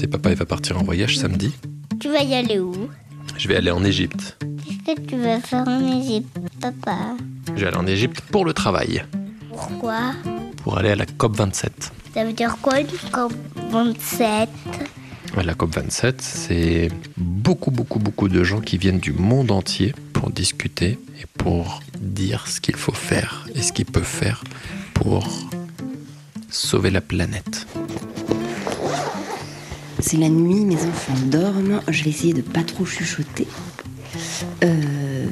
sais, papa, il va partir en voyage samedi. Tu vas y aller où? Je vais aller en Égypte. Qu'est-ce que tu vas faire en Égypte, papa? Je vais aller en Égypte pour le travail. Pourquoi? Pour aller à la COP 27. Ça veut dire quoi du COP 27 La COP 27, c'est beaucoup, beaucoup, beaucoup de gens qui viennent du monde entier pour discuter et pour dire ce qu'il faut faire et ce qu'ils peuvent faire pour sauver la planète. C'est la nuit, mes enfants dorment. Je vais essayer de pas trop chuchoter. Euh,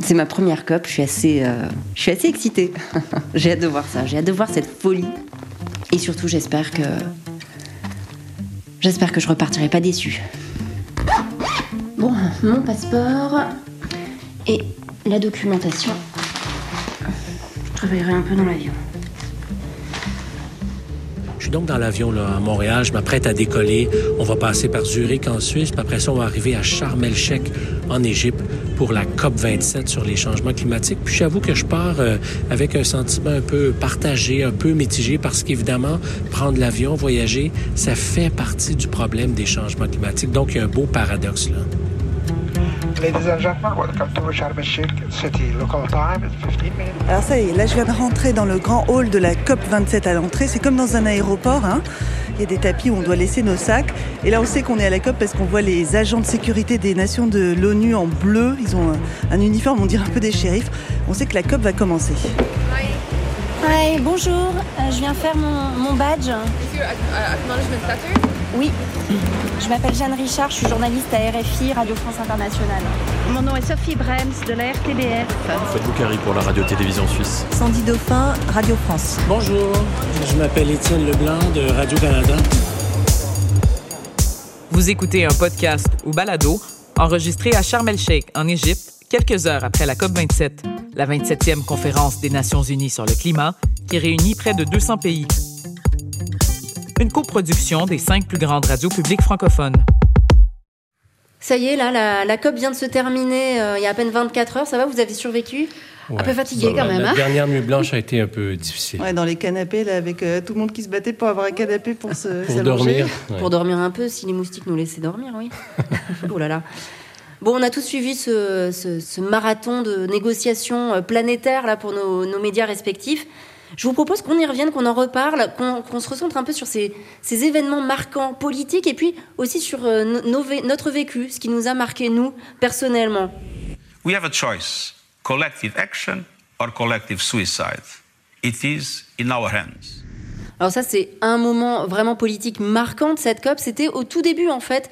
c'est ma première COP. Je suis assez, euh, je suis assez excitée. j'ai hâte de voir ça. J'ai hâte de voir cette folie. Et surtout, j'espère que, j'espère que je repartirai pas déçue. Bon, mon passeport et la documentation. Je travaillerai un peu dans l'avion. Suis donc dans l'avion à Montréal, je m'apprête à décoller. On va passer par Zurich en Suisse, puis après ça, on va arriver à Sharm el-Sheikh en Égypte pour la COP 27 sur les changements climatiques. Puis j'avoue que je pars euh, avec un sentiment un peu partagé, un peu mitigé, parce qu'évidemment, prendre l'avion, voyager, ça fait partie du problème des changements climatiques. Donc, il y a un beau paradoxe là. Ladies and gentlemen, welcome to Sharm el-Sheikh City. Local time is 15 minutes. Alors ça y est, là je viens de rentrer dans le grand hall de la COP27 à l'entrée. C'est comme dans un aéroport. Hein. Il y a des tapis où on doit laisser nos sacs. Et là on sait qu'on est à la COP parce qu'on voit les agents de sécurité des nations de l'ONU en bleu. Ils ont un, un uniforme, on dirait un peu des shérifs. On sait que la COP va commencer. Hi, bonjour. Euh, je viens faire mon, mon badge. Oui. Je m'appelle Jeanne Richard, je suis journaliste à RFI, Radio France Internationale. Mon nom est Sophie Brems de la RTBF. Faites-vous carry pour la radio-télévision suisse. Sandy Dauphin, Radio France. Bonjour, je m'appelle Étienne Leblanc de Radio-Canada. Vous écoutez un podcast ou balado enregistré à Sharm el-Sheikh, en Égypte, quelques heures après la COP27, la 27e conférence des Nations unies sur le climat, qui réunit près de 200 pays. Une coproduction des cinq plus grandes radios publiques francophones. Ça y est, là, la, la COP vient de se terminer euh, il y a à peine 24 heures. Ça va, vous avez survécu Un peu fatigué quand même. La hein dernière nuit blanche a été un peu difficile. Ouais, dans les canapés, là, avec euh, tout le monde qui se battait pour avoir un canapé pour se Pour s'allonger. dormir. ouais. Pour dormir un peu, si les moustiques nous laissaient dormir, oui. oh là là. Bon, on a tous suivi ce, ce- ce marathon de négociations euh, planétaires là, pour nos, nos médias respectifs. Je vous propose qu'on y revienne, qu'on en reparle, qu'on se recentre un peu sur ces, ces événements marquants politiques et puis aussi sur euh, nos notre vécu, ce qui nous a marqué, nous, personnellement. We have a choice collective action or collective suicide. It is in our hands. Alors ça, c'est un moment vraiment politique marquant de cette COP. C'était au tout début, en fait,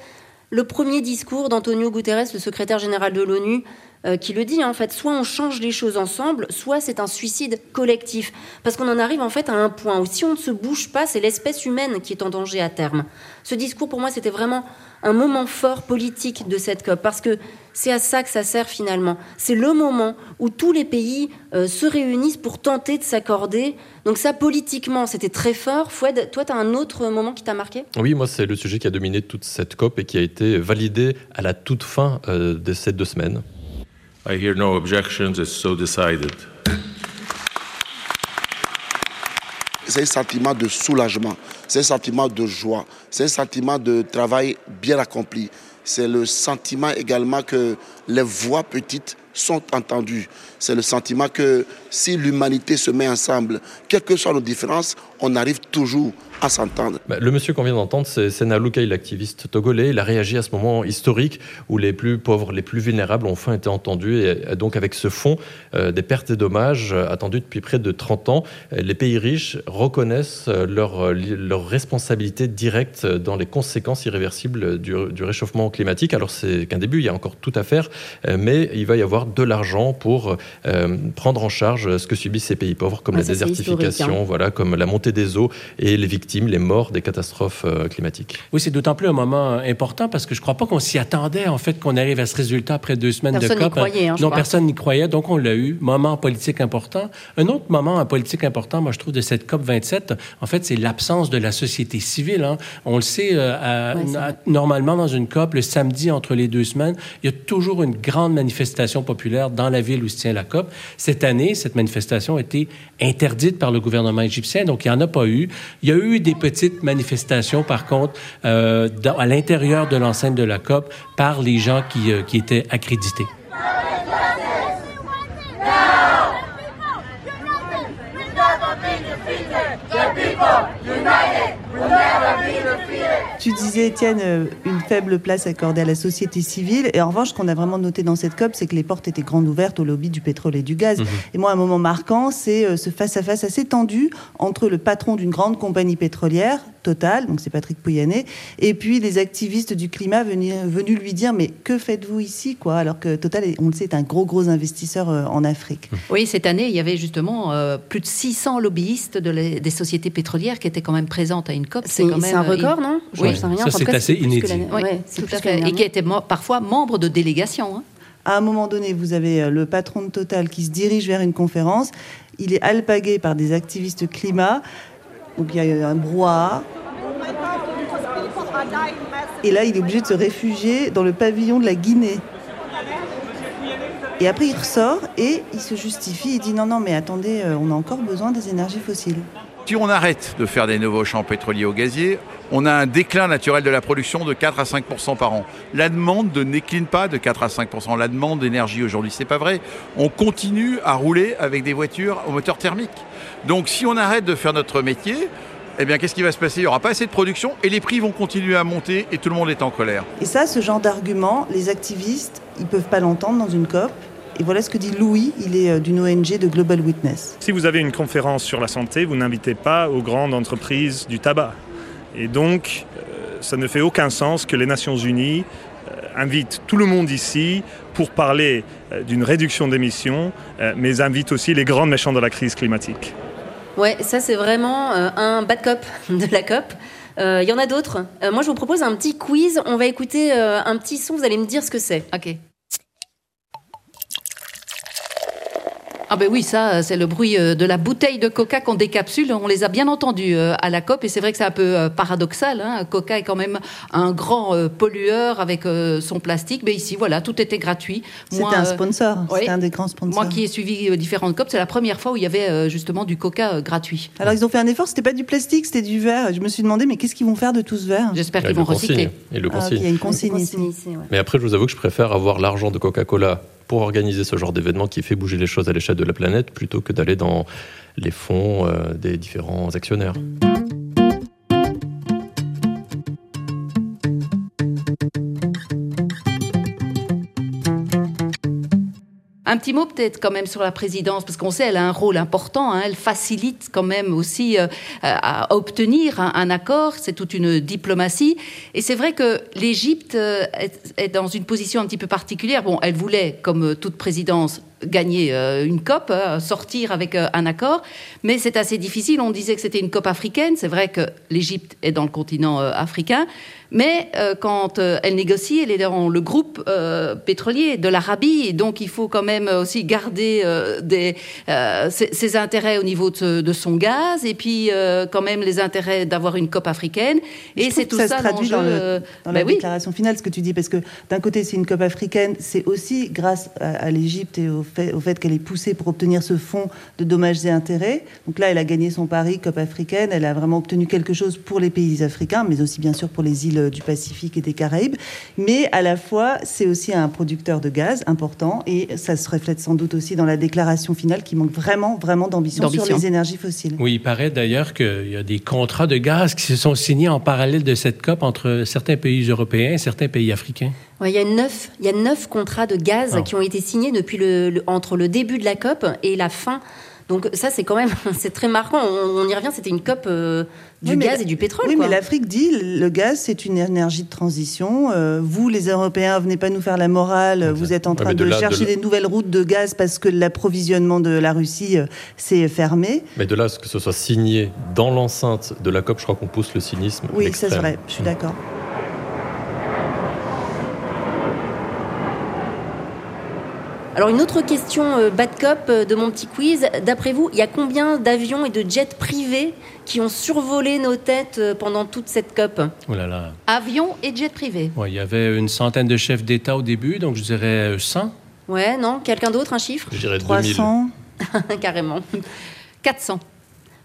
le premier discours d'Antonio Guterres, le secrétaire général de l'ONU, euh, qui le dit, hein, en fait, soit on change les choses ensemble, soit c'est un suicide collectif. Parce qu'on en arrive, en fait, à un point où si on ne se bouge pas, c'est l'espèce humaine qui est en danger à terme. Ce discours, pour moi, c'était vraiment un moment fort politique de cette COP, parce que c'est à ça que ça sert finalement. C'est le moment où tous les pays euh, se réunissent pour tenter de s'accorder. Donc ça, politiquement, c'était très fort. Fouad, toi, tu as un autre moment qui t'a marqué? Oui, moi, c'est le sujet qui a dominé toute cette COP et qui a été validé à la toute fin euh, de ces deux semaines. I hear no objections. It's so decided. C'est un sentiment de soulagement, c'est un sentiment de joie, c'est un sentiment de travail bien accompli. C'est le sentiment également que les voix petites sont entendues. C'est le sentiment que si l'humanité se met ensemble, quelles que soient nos différences, on arrive toujours à s'entendre. Bah, le monsieur qu'on vient d'entendre, c'est Sena Loukai, l'activiste togolais. Il a réagi à ce moment historique où les plus pauvres, les plus vulnérables ont enfin été entendus. Et donc, avec ce fonds euh, des pertes et dommages euh, attendus depuis près de 30 ans, euh, les pays riches reconnaissent leur, li- leur responsabilité directe dans les conséquences irréversibles du, du réchauffement climatique. Alors, c'est qu'un début, il y a encore tout à faire, mais il va y avoir de l'argent pour euh, prendre en charge ce que subissent ces pays pauvres, comme Ah, la c'est désertification, hein. voilà, comme la montée des eaux et les victimes, les morts des catastrophes euh, climatiques. Oui, c'est d'autant plus un moment important parce que je crois pas qu'on s'y attendait, en fait, qu'on arrive à ce résultat après deux semaines Personne de n'y COP. croyait, hein, non, personne n'y croyait, donc on l'a eu. Moment politique important. Un autre moment en politique important, moi, je trouve, de cette COP 27, en fait, c'est l'absence de la société civile. hein. On le sait, euh, à- à- normalement, dans une COP, le samedi entre les deux semaines, il y a toujours une grande manifestation populaire dans la ville où se tient la COP. Cette année, cette manifestation a été interdite par le gouvernement égyptien, donc il n'y en a pas eu. Il y a eu des petites manifestations, par contre, euh, à l'intérieur de l'enceinte de la COP par les gens qui, euh, qui étaient accrédités. Tu disais, Étienne, euh, une faible place accordée à la société civile. Et en revanche, ce qu'on a vraiment noté dans cette COP, c'est que les portes étaient grandes ouvertes au lobby du pétrole et du gaz. Mhm. Et moi, un moment marquant, c'est euh, ce face-à-face assez tendu entre le patron d'une grande compagnie pétrolière, Total, donc c'est Patrick Pouyanné, et puis les activistes du climat venus, venus lui dire Mais que faites-vous ici quoi? Alors que Total, on le sait, est un gros, gros investisseur euh, en Afrique. Oui, cette année, il y avait justement euh, plus de 600 lobbyistes de les- des sociétés pétrolières qui étaient quand même présentes à une COP. C'est- quand c'est même, un record, euh, non? Je Oui, sais rien. Ça, c'est assez plus que inédit. Oui, ouais, tout à fait. Et qui étaient mo- parfois membres de délégations. hein. À un moment donné, vous avez le patron de Total qui se dirige vers une conférence. Il est alpagué par des activistes climat. Donc il y a eu un brouhaha. Et là, il est obligé de se réfugier dans le pavillon de la Guinée. Et après, il ressort et il se justifie. Il dit non, non, mais attendez, euh, on a encore besoin des énergies fossiles. Si on arrête de faire des nouveaux champs pétroliers ou gaziers, on a un déclin naturel de la production de 4 à 5% par an. La demande ne décline pas de 4 à 5% La demande d'énergie aujourd'hui, c'est pas vrai. On continue à rouler avec des voitures au moteur thermique. Donc si on arrête de faire notre métier, eh qu'est-ce qui va se passer? Il n'y aura pas assez de production et les prix vont continuer à monter et tout le monde est en colère. Et ça, ce genre d'argument, les activistes, ils peuvent pas l'entendre dans une COP. Et voilà ce que dit Louis, il est euh, d'une ONG de Global Witness. Si vous avez une conférence sur la santé, vous n'invitez pas aux grandes entreprises du tabac. Et donc, euh, ça ne fait aucun sens que les Nations Unies euh, invitent tout le monde ici pour parler d'une réduction d'émissions, mais invitent aussi les grands méchants de la crise climatique. Ouais, ça c'est vraiment un bad cop de la COP. Euh, Il y en a d'autres. Euh, moi, je vous propose un petit quiz. On va écouter euh, un petit son. Vous allez me dire ce que c'est. Ok. Ah ben oui, ça, c'est le bruit euh, de la bouteille de coca qu'on décapsule. On les a bien entendus euh, à la COP et c'est vrai que c'est un peu euh, paradoxal. Hein. Coca est quand même un grand euh, pollueur avec euh, son plastique. Mais ici, voilà, tout était gratuit. C'était Moi, un euh, sponsor, oui. c'était un des grands sponsors. Moi qui ai suivi euh, différentes COP, c'est la première fois où il y avait euh, justement du coca euh, gratuit. Alors ils ont fait un effort, c'était pas du plastique, c'était du verre. Je me suis demandé, mais qu'est-ce qu'ils vont faire de tout ce verre? J'espère Ah, ils le consignent. Ils le Ah, il y a une consigne ici. Mais après, je vous avoue que je préfère avoir l'argent de Coca-Cola pour organiser ce genre d'événement qui fait bouger les choses à l'échelle de la planète plutôt que d'aller dans les fonds euh, des différents actionnaires. Un petit mot peut-être quand même sur la présidence, parce qu'on sait, elle a un rôle important, hein, elle facilite quand même aussi euh, à obtenir un, accord, c'est toute une diplomatie. Et c'est vrai que l'Égypte euh, est, est dans une position un petit peu particulière. Bon, elle voulait, comme euh, toute présidence, gagner euh, une COP, hein, sortir avec euh, un accord, mais c'est assez difficile. On disait que c'était une COP africaine, c'est vrai que l'Égypte est dans le continent euh, africain, mais quand elle négocie, elle est dans le groupe pétrolier de l'Arabie, et donc il faut quand même aussi garder des, ses, ses intérêts au niveau de, de son gaz, et puis quand même les intérêts d'avoir une COP africaine. Et c'est tout ça ça, se traduit dans, l'enjeu, le- dans ben la oui. déclaration finale, ce que tu dis, parce que d'un côté c'est une COP africaine, c'est aussi grâce à, à l'Égypte et au fait, au fait qu'elle est poussée pour obtenir ce fonds de dommages et intérêts. Donc là, elle a gagné son pari COP africaine, elle a vraiment obtenu quelque chose pour les pays africains, mais aussi bien sûr pour les îles du Pacifique et des Caraïbes. Mais à la fois, c'est aussi un producteur de gaz important, et ça se reflète sans doute aussi dans la déclaration finale qui manque vraiment, vraiment d'ambition sur les énergies fossiles. Oui, il paraît d'ailleurs qu'il y a des contrats de gaz qui se sont signés en parallèle de cette COP entre certains pays européens et certains pays africains. Ouais, il, y a neuf, il y a neuf contrats de gaz Ah. qui ont été signés depuis le, le- entre le début de la COP et la fin. Donc ça, c'est quand même c'est très marquant. On, on y revient, c'était une COP euh, du Oui, gaz la- et du pétrole. Oui, quoi. mais l'Afrique dit le gaz, c'est une énergie de transition. Euh, vous, les Européens, venez pas nous faire la morale. Vous êtes en train de de, là- de chercher des nouvelles routes de gaz parce que l'approvisionnement de la Russie euh, s'est fermé. Mais de là à ce que ce soit signé dans l'enceinte de la COP, je crois qu'on pousse le cynisme. Oui, ça c'est vrai. Je suis d'accord. Alors une autre question euh, bad cop euh, de mon petit quiz. D'après vous, il y a combien d'avions et de jets privés qui ont survolé nos têtes euh, pendant toute cette COP? Oh là là. Avions et jets privés. Ouais, il y avait une centaine de chefs d'État au début, donc je dirais euh, 100. Ouais, non? Quelqu'un d'autre, un chiffre? Je dirais 300. Carrément. 400.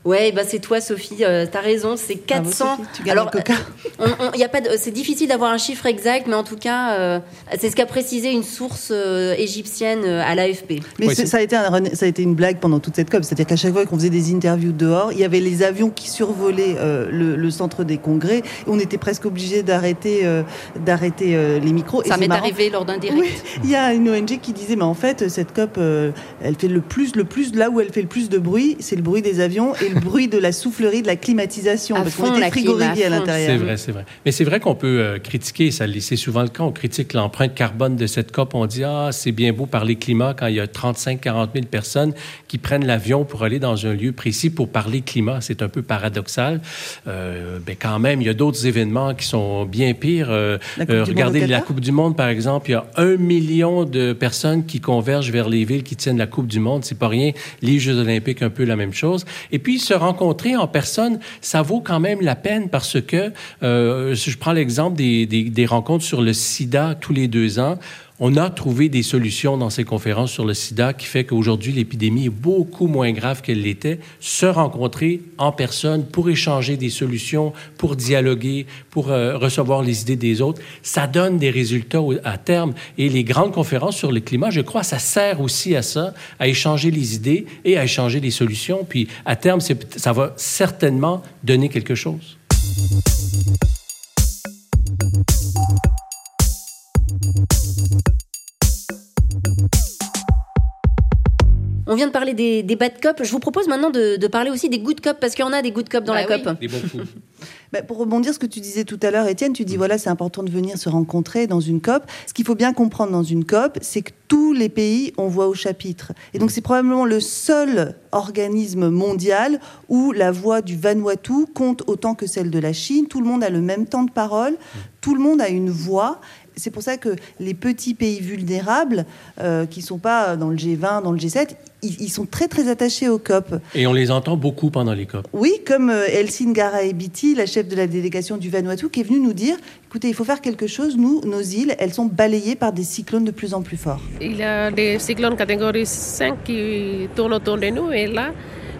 Ouais, bah c'est toi, Sophie. Euh, T'as raison, c'est 400. Bravo, Sophie, tu gagnes le coca. on- on- y a pas de- c'est difficile d'avoir un chiffre exact, mais en tout cas, euh, c'est ce qu'a précisé une source euh, égyptienne euh, à l'AFP. Mais ça, a été un- ça a été une blague pendant toute cette COP. C'est-à-dire qu'à chaque fois qu'on faisait des interviews dehors, il y avait les avions qui survolaient euh, le, le centre des congrès. Et on était presque obligé d'arrêter euh, d'arrêter euh, les micros. Ça m'est marrant. arrivé lors d'un direct. Oui, il y a une ONG qui disait, mais en fait, cette COP, euh, elle fait le plus, le plus, là où elle fait le plus de bruit, c'est le bruit des avions et le bruit de la soufflerie, de la climatisation. À parce fond, qu'on était à l'intérieur. C'est vrai, c'est vrai. Mais c'est vrai qu'on peut euh, critiquer, ça c'est souvent le cas, on critique l'empreinte carbone de cette COP. On dit, ah, c'est bien beau parler climat quand il y a 35-40 000 personnes qui prennent l'avion pour aller dans un lieu précis pour parler climat. C'est un peu paradoxal. Euh, ben, quand même, il y a d'autres événements qui sont bien pires. Euh, au regardez la? Coupe du Monde, par exemple. Il y a un million de personnes qui convergent vers les villes qui tiennent la Coupe du Monde. C'est pas rien. Les Jeux olympiques, un peu la même chose. Et puis, se rencontrer en personne, ça vaut quand même la peine parce que, euh, je prends l'exemple des, des rencontres sur le sida tous les deux ans, on a trouvé des solutions dans ces conférences sur le sida qui fait qu'aujourd'hui, l'épidémie est beaucoup moins grave qu'elle l'était. Se rencontrer en personne pour échanger des solutions, pour dialoguer, pour euh, recevoir les idées des autres, ça donne des résultats à terme. Et les grandes conférences sur le climat, je crois, ça sert aussi à ça, à échanger les idées et à échanger les solutions. Puis à terme, ça va certainement donner quelque chose. On vient de parler des, des bad cop. Je vous propose maintenant de, de parler aussi des good cop parce qu'il y en a des good cop dans Bah la oui. COP. Des bons coups. Bah, pour rebondir ce que tu disais tout à l'heure, Étienne, tu dis voilà, c'est important de venir se rencontrer dans une COP. Ce qu'il faut bien comprendre dans une COP, c'est que tous les pays ont voix au chapitre. Et donc, c'est probablement le seul organisme mondial où la voix du Vanuatu compte autant que celle de la Chine. Tout le monde a le même temps de parole, tout le monde a une voix. C'est pour ça que les petits pays vulnérables, euh, qui ne sont pas dans le G20, dans le G7, ils, ils sont très très attachés aux COP. Et on les entend beaucoup pendant les COP. Oui, comme euh, Elsin Garaebiti, la chef de la délégation du Vanuatu, qui est venue nous dire écoutez, il faut faire quelque chose. Nous, nos îles, elles sont balayées par des cyclones de plus en plus forts. Il y a des cyclones catégorie 5 qui tournent autour de nous et là,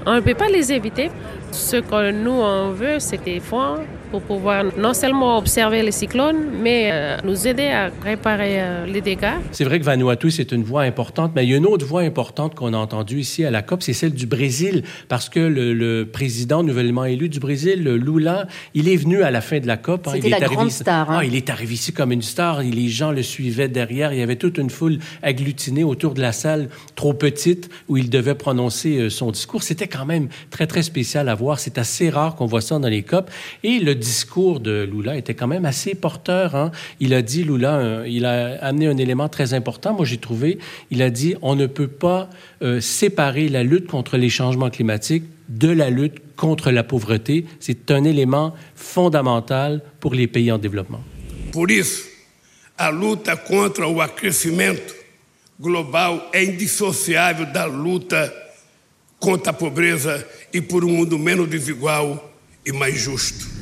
on ne peut pas les éviter. Ce que nous, on veut, c'est des fonds pour pouvoir non seulement observer les cyclones, mais euh, nous aider à réparer euh, les dégâts. C'est vrai que Vanuatu, c'est une voix importante, mais il y a une autre voix importante qu'on a entendue ici à la COP, c'est celle du Brésil, parce que le, le président nouvellement élu du Brésil, Lula, il est venu à la fin de la COP. hein. C'était Il est la arrivé grande ici- star, hein. Ah, il est arrivé ici comme une star, et les gens le suivaient derrière. Il y avait toute une foule agglutinée autour de la salle, trop petite, où il devait prononcer euh, son discours. C'était quand même très, très spécial à voir. C'est assez rare qu'on voit ça dans les COP. Et le discours de Lula était quand même assez porteur. hein. Il a dit, Lula, un- il a amené un élément très important, moi j'ai trouvé. Il a dit, on ne peut pas euh, séparer la lutte contre les changements climatiques de la lutte contre la pauvreté. C'est un élément fondamental pour les pays en développement. Por isso, a luta contra o aquecimento global é indissociável da luta contra a pobreza e por um mundo menos desigual.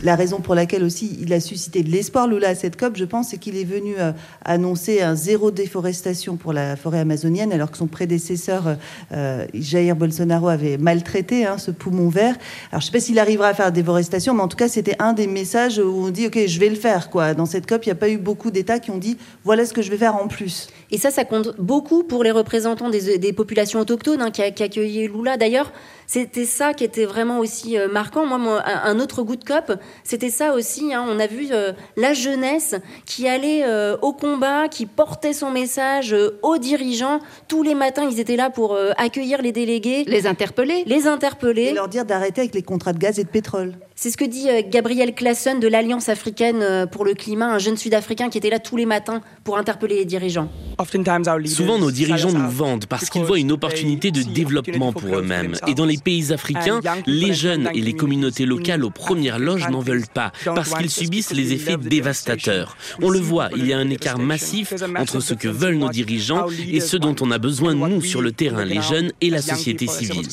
La raison pour laquelle aussi il a suscité de l'espoir, Lula, à cette COP, je pense, c'est qu'il est venu euh, annoncer un zéro déforestation pour la forêt amazonienne, alors que son prédécesseur, euh, Jair Bolsonaro, avait maltraité hein, ce poumon vert. Alors, je ne sais pas s'il arrivera à faire la déforestation, mais en tout cas, c'était un des messages où on dit, OK, je vais le faire. Quoi. Dans cette COP, il n'y a pas eu beaucoup d'États qui ont dit, voilà ce que je vais faire en plus. Et ça, ça compte beaucoup pour les représentants des, des populations autochtones hein, qui, a- qui accueillaient Lula. D'ailleurs, c'était ça qui était vraiment aussi euh, marquant. Moi, mon- un, autre goût de cop, c'était ça aussi. hein. On a vu euh, la jeunesse qui allait euh, au combat, qui portait son message euh, aux dirigeants. Tous les matins, ils étaient là pour euh, accueillir les délégués, Les interpeller. les interpeller. Et leur dire d'arrêter avec les contrats de gaz et de pétrole. C'est ce que dit euh, Gabriel Classen de l'Alliance africaine pour le climat, un jeune Sud-Africain qui était là tous les matins pour interpeller les dirigeants. Souvent, nos dirigeants nous vendent parce qu'ils voient une opportunité de développement pour eux-mêmes. Et dans les pays africains, les jeunes et les communautés locales aux premières loges n'en veulent pas parce qu'ils subissent les effets dévastateurs. On le voit, il y a un écart massif entre ce que veulent nos dirigeants et ce dont on a besoin, nous, sur le terrain, les jeunes et la société civile.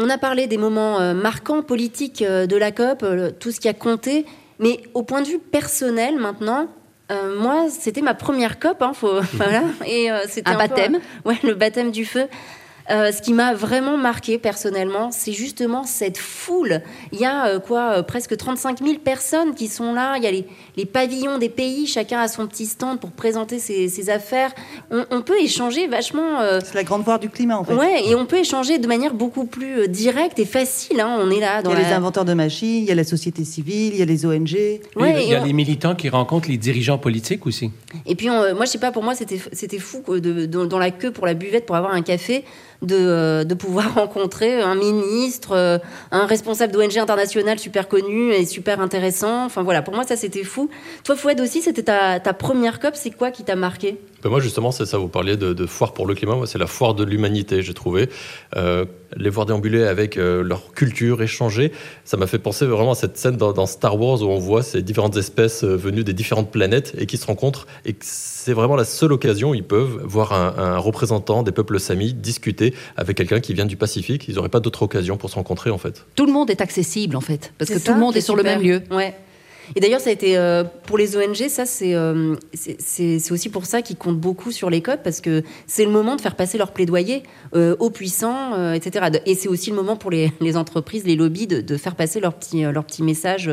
On a parlé des moments euh, marquants politiques euh, de la COP, euh, tout ce qui a compté, mais au point de vue personnel maintenant, Euh, moi, c'était ma première COP, hein, faut, voilà, et euh, c'était Un baptême. euh, ouais, le baptême du feu. Euh, ce qui m'a vraiment marqué personnellement, c'est justement cette foule. Il y a euh, quoi, euh, presque 35 000 personnes qui sont là. Il y a les, les pavillons des pays, chacun a son petit stand pour présenter ses, ses affaires. On, on peut échanger vachement. euh, C'est la grande foire du climat en fait. Ouais, et on peut échanger de manière beaucoup plus directe et facile. hein. On est là dans Il y a la- les inventeurs de machines, il y a la société civile, il y a les ONG. Ouais, il y a on- les militants qui rencontrent les dirigeants politiques aussi. Et puis, on- moi, je sais pas, pour moi, c'était c'était fou quoi, de, de- dans la queue pour la buvette pour avoir un café, de, euh, de pouvoir rencontrer un ministre, euh, un responsable d'ONG international super connu et super intéressant. Enfin voilà, pour moi, ça c'était fou. Toi, Fouad aussi, c'était ta, ta première COP. C'est quoi qui t'a marqué? Ben moi, justement, c'est ça. Vous parliez de, de foire pour le climat. Moi, c'est la foire de l'humanité, j'ai trouvé. Euh, les voir déambuler avec euh, leur culture, échanger, ça m'a fait penser vraiment à cette scène dans, dans Star Wars où on voit ces différentes espèces euh, venues des différentes planètes et qui se rencontrent. Et c'est vraiment la seule occasion où ils peuvent voir un, un représentant des peuples samis discuter avec quelqu'un qui vient du Pacifique. Ils n'auraient pas d'autre occasion pour se rencontrer, en fait. Tout le monde est accessible en fait, parce que tout le monde qui est sur le même lieu. Ouais. Et d'ailleurs, ça a été euh, pour les ONG, ça c'est euh, c'est- c'est aussi pour ça qu'ils comptent beaucoup sur les COP parce que c'est le moment de faire passer leur plaidoyer euh, aux puissants, etc. Et c'est aussi le moment pour les, entreprises, les lobbies de, de faire passer leur petit leur petit message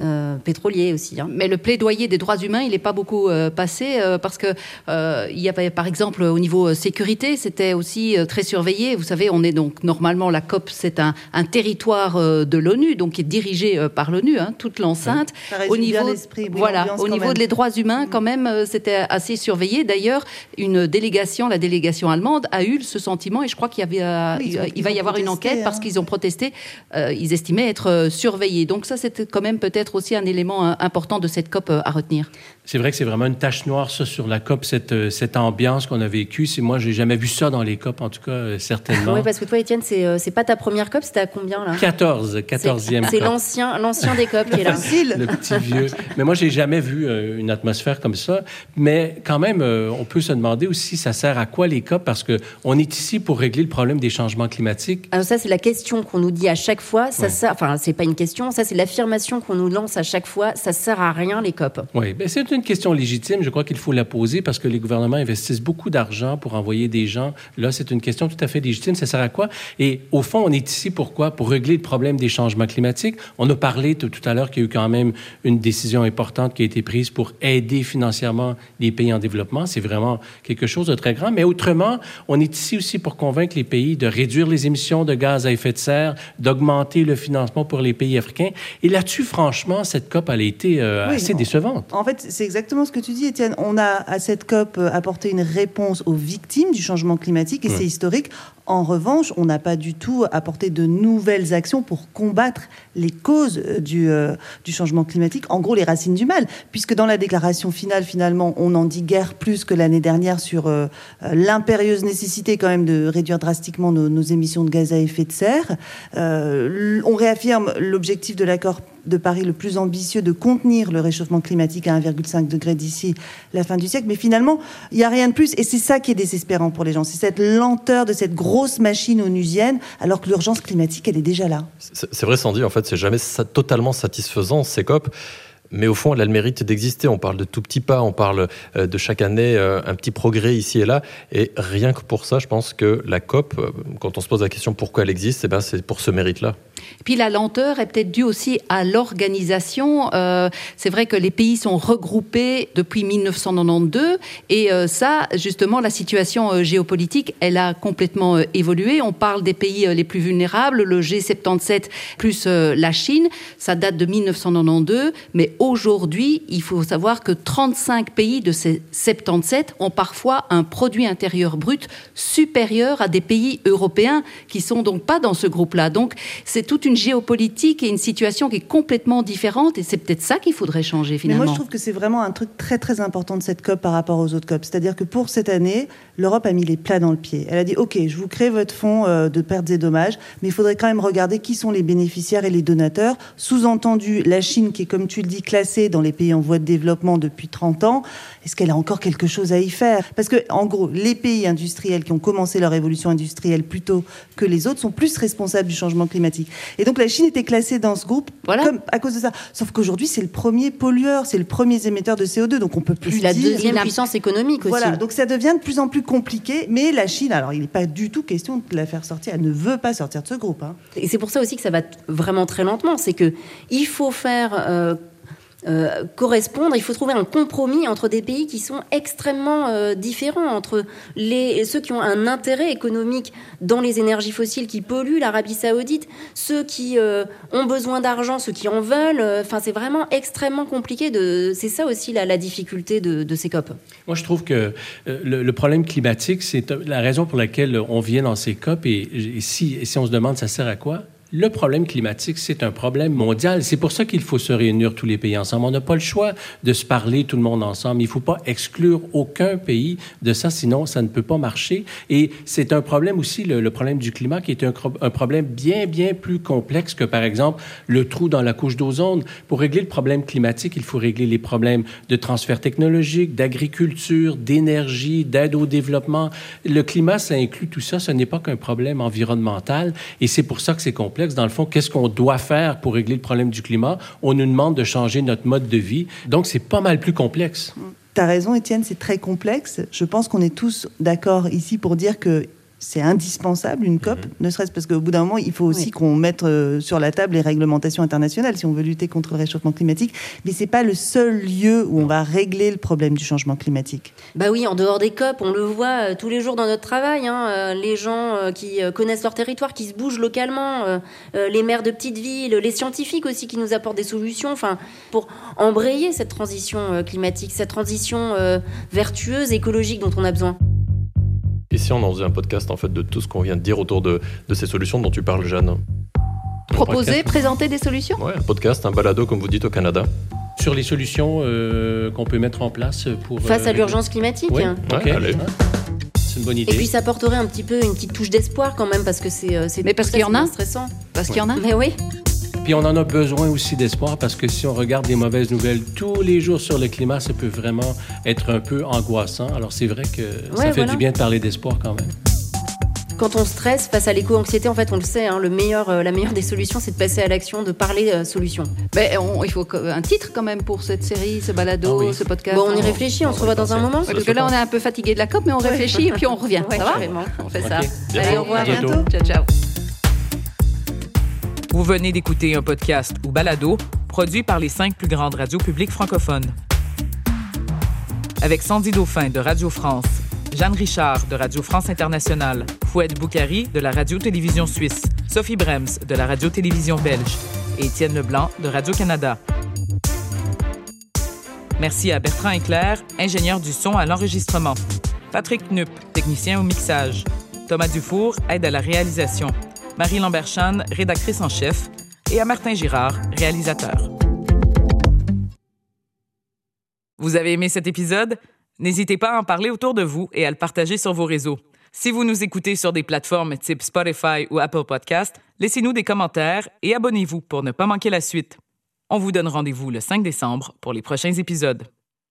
euh, pétrolier aussi. hein. Mais le plaidoyer des droits humains, il n'est pas beaucoup euh, passé euh, parce que euh, il y avait par exemple au niveau sécurité, c'était aussi euh, très surveillé. Vous savez, on est donc normalement la COP, c'est un, un territoire euh, de l'ONU, donc qui est dirigé euh, par l'ONU, hein, toute l'enceinte. Au bien niveau, oui, voilà, au niveau des droits humains, quand même, euh, c'était assez surveillé. D'ailleurs, une délégation, la délégation allemande, a eu ce sentiment, et je crois qu'il y avait, euh, Oui, ils ont- il ils va y avoir une enquête parce hein. qu'ils ont protesté. euh, ils estimaient être euh, surveillés. Donc ça, c'était quand même peut-être aussi un élément euh, important de cette COP euh, à retenir. C'est vrai que c'est vraiment une tache noire, ça, sur la COP, cette, euh, cette ambiance qu'on a vécue. C'est, moi, j'ai jamais vu ça dans les COP, en tout cas, certainement. Oui, parce que toi, Étienne, c'est c'est pas ta première COP, c'était à combien là? 14, 14e C'est COP. l'ancien l'ancien des COP qui est là. Le petit vieux. Mais moi, j'ai jamais vu euh, une atmosphère comme ça. Mais quand même, euh, on peut se demander aussi, ça sert à quoi les COP? Parce que on est ici pour régler le problème des changements climatiques. Alors ça, c'est la question qu'on nous dit à chaque fois. Ça Ouais. sert, enfin, c'est pas une question. Ça, c'est l'affirmation qu'on nous à chaque fois. Ça sert à rien les COP. Oui, ben c'est une question légitime. Je crois qu'il faut la poser parce que les gouvernements investissent beaucoup d'argent pour envoyer des gens. Là, c'est une question tout à fait légitime. Ça sert à quoi? Et au fond, on est ici pourquoi? Pour régler le problème des changements climatiques. On a parlé tout, tout à l'heure qu'il y a eu quand même une décision importante qui a été prise pour aider financièrement les pays en développement. C'est vraiment quelque chose de très grand. Mais autrement, on est ici aussi pour convaincre les pays de réduire les émissions de gaz à effet de serre, d'augmenter le financement pour les pays africains. Et là-dessus, franchement, cette COP, elle a été euh, Oui, assez non. décevante. En fait, c'est exactement ce que tu dis, Étienne. On a à cette COP euh, apporté une réponse aux victimes du changement climatique et Ouais. c'est historique. En revanche, on n'a pas du tout apporté de nouvelles actions pour combattre les causes euh, du, euh, du changement climatique, en gros les racines du mal, puisque dans la déclaration finale, finalement, on en dit guère plus que l'année dernière sur euh, l'impérieuse nécessité quand même de réduire drastiquement nos, émissions de gaz à effet de serre. On réaffirme l'objectif de l'accord de Paris le plus ambitieux de contenir le réchauffement climatique à 1,5 degré d'ici la fin du siècle. Mais finalement, il n'y a rien de plus. Et c'est ça qui est désespérant pour les gens. C'est cette lenteur de cette grosse machine onusienne, alors que l'urgence climatique, elle est déjà là. C'est vrai, Sandy, en fait, c'est jamais totalement satisfaisant, ces COP. Mais au fond, elle a le mérite d'exister. On parle de tout petits pas, on parle euh, de chaque année euh, un petit progrès ici et là. Et rien que pour ça, je pense que la COP, euh, quand on se pose la question pourquoi elle existe, eh ben, c'est pour ce mérite-là. Puis la lenteur est peut-être due aussi à l'organisation. Euh, c'est vrai que les pays sont regroupés depuis 1992 et euh, ça, justement, la situation euh, géopolitique, elle a complètement évolué. On parle des pays les plus vulnérables, le G77 plus la Chine, ça date de 1992, mais aujourd'hui, il faut savoir que 35 pays de ces 77 ont parfois un produit intérieur brut supérieur à des pays européens qui sont donc pas dans ce groupe-là. Donc c'est toute une géopolitique et une situation qui est complètement différente et c'est peut-être ça qu'il faudrait changer Mais finalement. moi, je trouve que c'est vraiment un truc très très important de cette COP par rapport aux autres COP. C'est-à-dire que pour cette année, l'Europe a mis les plats dans le pied. Elle a dit OK, je vous crée votre fonds euh, de pertes et dommages, mais il faudrait quand même regarder qui sont les bénéficiaires et les donateurs. Sous-entendu, la Chine, qui est, comme tu le dis, classée dans les pays en voie de développement depuis 30 ans, est-ce qu'elle a encore quelque chose à y faire? Parce que, en gros, les pays industriels qui ont commencé leur évolution industrielle plus tôt que les autres sont plus responsables du changement climatique. Et donc la Chine était classée dans ce groupe comme, à cause de ça. Sauf qu'aujourd'hui, c'est le premier pollueur, c'est le premier émetteur de CO2, donc on peut plus. C'est la deuxième puissance économique aussi. Voilà, donc ça devient de plus en plus compliqué. Mais la Chine, alors il n'est pas du tout question de la faire sortir. Elle ne veut pas sortir de ce groupe. Hein. Et c'est pour ça aussi que ça va vraiment très lentement. C'est que il faut faire. Euh, euh, correspondre, il faut trouver un compromis entre des pays qui sont extrêmement euh, différents, entre les, ceux qui ont un intérêt économique dans les énergies fossiles qui polluent l'Arabie saoudite, ceux qui euh, ont besoin d'argent, ceux qui en veulent. Enfin, c'est vraiment extrêmement compliqué. De, c'est ça aussi la, difficulté de, ces COP. Moi, je trouve que le, problème climatique, c'est la raison pour laquelle on vient dans ces COP. Et si, et si on se demande ça sert à quoi, le problème climatique, c'est un problème mondial. C'est pour ça qu'il faut se réunir tous les pays ensemble. On n'a pas le choix de se parler tout le monde ensemble. Il ne faut pas exclure aucun pays de ça, sinon ça ne peut pas marcher. Et c'est un problème aussi, le, problème du climat, qui est un, un, problème bien, bien plus complexe que, par exemple, le trou dans la couche d'ozone. Pour régler le problème climatique, il faut régler les problèmes de transfert technologique, d'agriculture, d'énergie, d'aide au développement. Le climat, ça inclut tout ça. Ce n'est pas qu'un problème environnemental. Et c'est pour ça que c'est complexe dans le fond, qu'est-ce qu'on doit faire pour régler le problème du climat? On nous demande de changer notre mode de vie. Donc, c'est pas mal plus complexe. Tu as raison, Étienne, c'est très complexe. Je pense qu'on est tous d'accord ici pour dire que c'est indispensable une COP, mhm. ne serait-ce parce qu'au bout d'un moment, il faut aussi qu'on mette euh, sur la table les réglementations internationales si on veut lutter contre le réchauffement climatique. Mais c'est pas le seul lieu où on va régler le problème du changement climatique. Bah oui, en dehors des COP, on le voit euh, tous les jours dans notre travail. Hein, euh, les gens qui connaissent leur territoire, qui se bougent localement, les maires de petites villes, les scientifiques aussi qui nous apportent des solutions, enfin pour embrayer cette transition climatique, cette transition vertueuse, écologique dont on a besoin. Ici, on en faisait un podcast en fait de tout ce qu'on vient de dire autour de, de ces solutions dont tu parles, Jeanne. Proposer, présenter des solutions Ouais, un podcast, un balado, comme vous dites au Canada. Sur les solutions euh, qu'on peut mettre en place pour. Face à euh, l'urgence climatique Oui, ok. allez. C'est une bonne idée. Et puis ça apporterait un petit peu une petite touche d'espoir quand même, parce que c'est. Euh, Mais parce qu'il y en a stressant. Parce qu'il y en a Mais oui. Puis on en a besoin aussi d'espoir parce que si on regarde des mauvaises nouvelles tous les jours sur le climat, ça peut vraiment être un peu angoissant. Alors c'est vrai que ça fait du bien de parler d'espoir quand même. Quand on stresse face à l'éco-anxiété, en fait, on le sait, hein, le meilleur, euh, la meilleure des solutions, c'est de passer à l'action, de parler euh, solution. Mais il faut un titre quand même pour cette série, ce balado, ah ce podcast. Bon, on y réfléchit, on, se revoit dans un moment. parce que là, on est un peu fatigué de la COP, mais on réfléchit et puis on revient. ça va On fait ça. Allez, au revoir. À bientôt. Ciao, ciao. Vous venez d'écouter un podcast ou balado produit par les cinq plus grandes radios publiques francophones. Avec Sandy Dauphin de Radio France, Jeanne Richard de Radio France Internationale, Fouette Boukari de la Radio-Télévision Suisse, Sophie Brems de la Radio-Télévision Belge et Étienne Leblanc de Radio-Canada. Merci à Bertrand Eclair, ingénieur du son à l'enregistrement. Patrick Knupp, technicien au mixage. Thomas Dufour aide à la réalisation. Marie Lamberchan, rédactrice en chef, et à Martin Girard, réalisateur. Vous avez aimé cet épisode? N'hésitez pas à en parler autour de vous et à le partager sur vos réseaux. Si vous nous écoutez sur des plateformes type Spotify ou Apple Podcast, laissez-nous des commentaires et abonnez-vous pour ne pas manquer la suite. On vous donne rendez-vous le 5 décembre pour les prochains épisodes.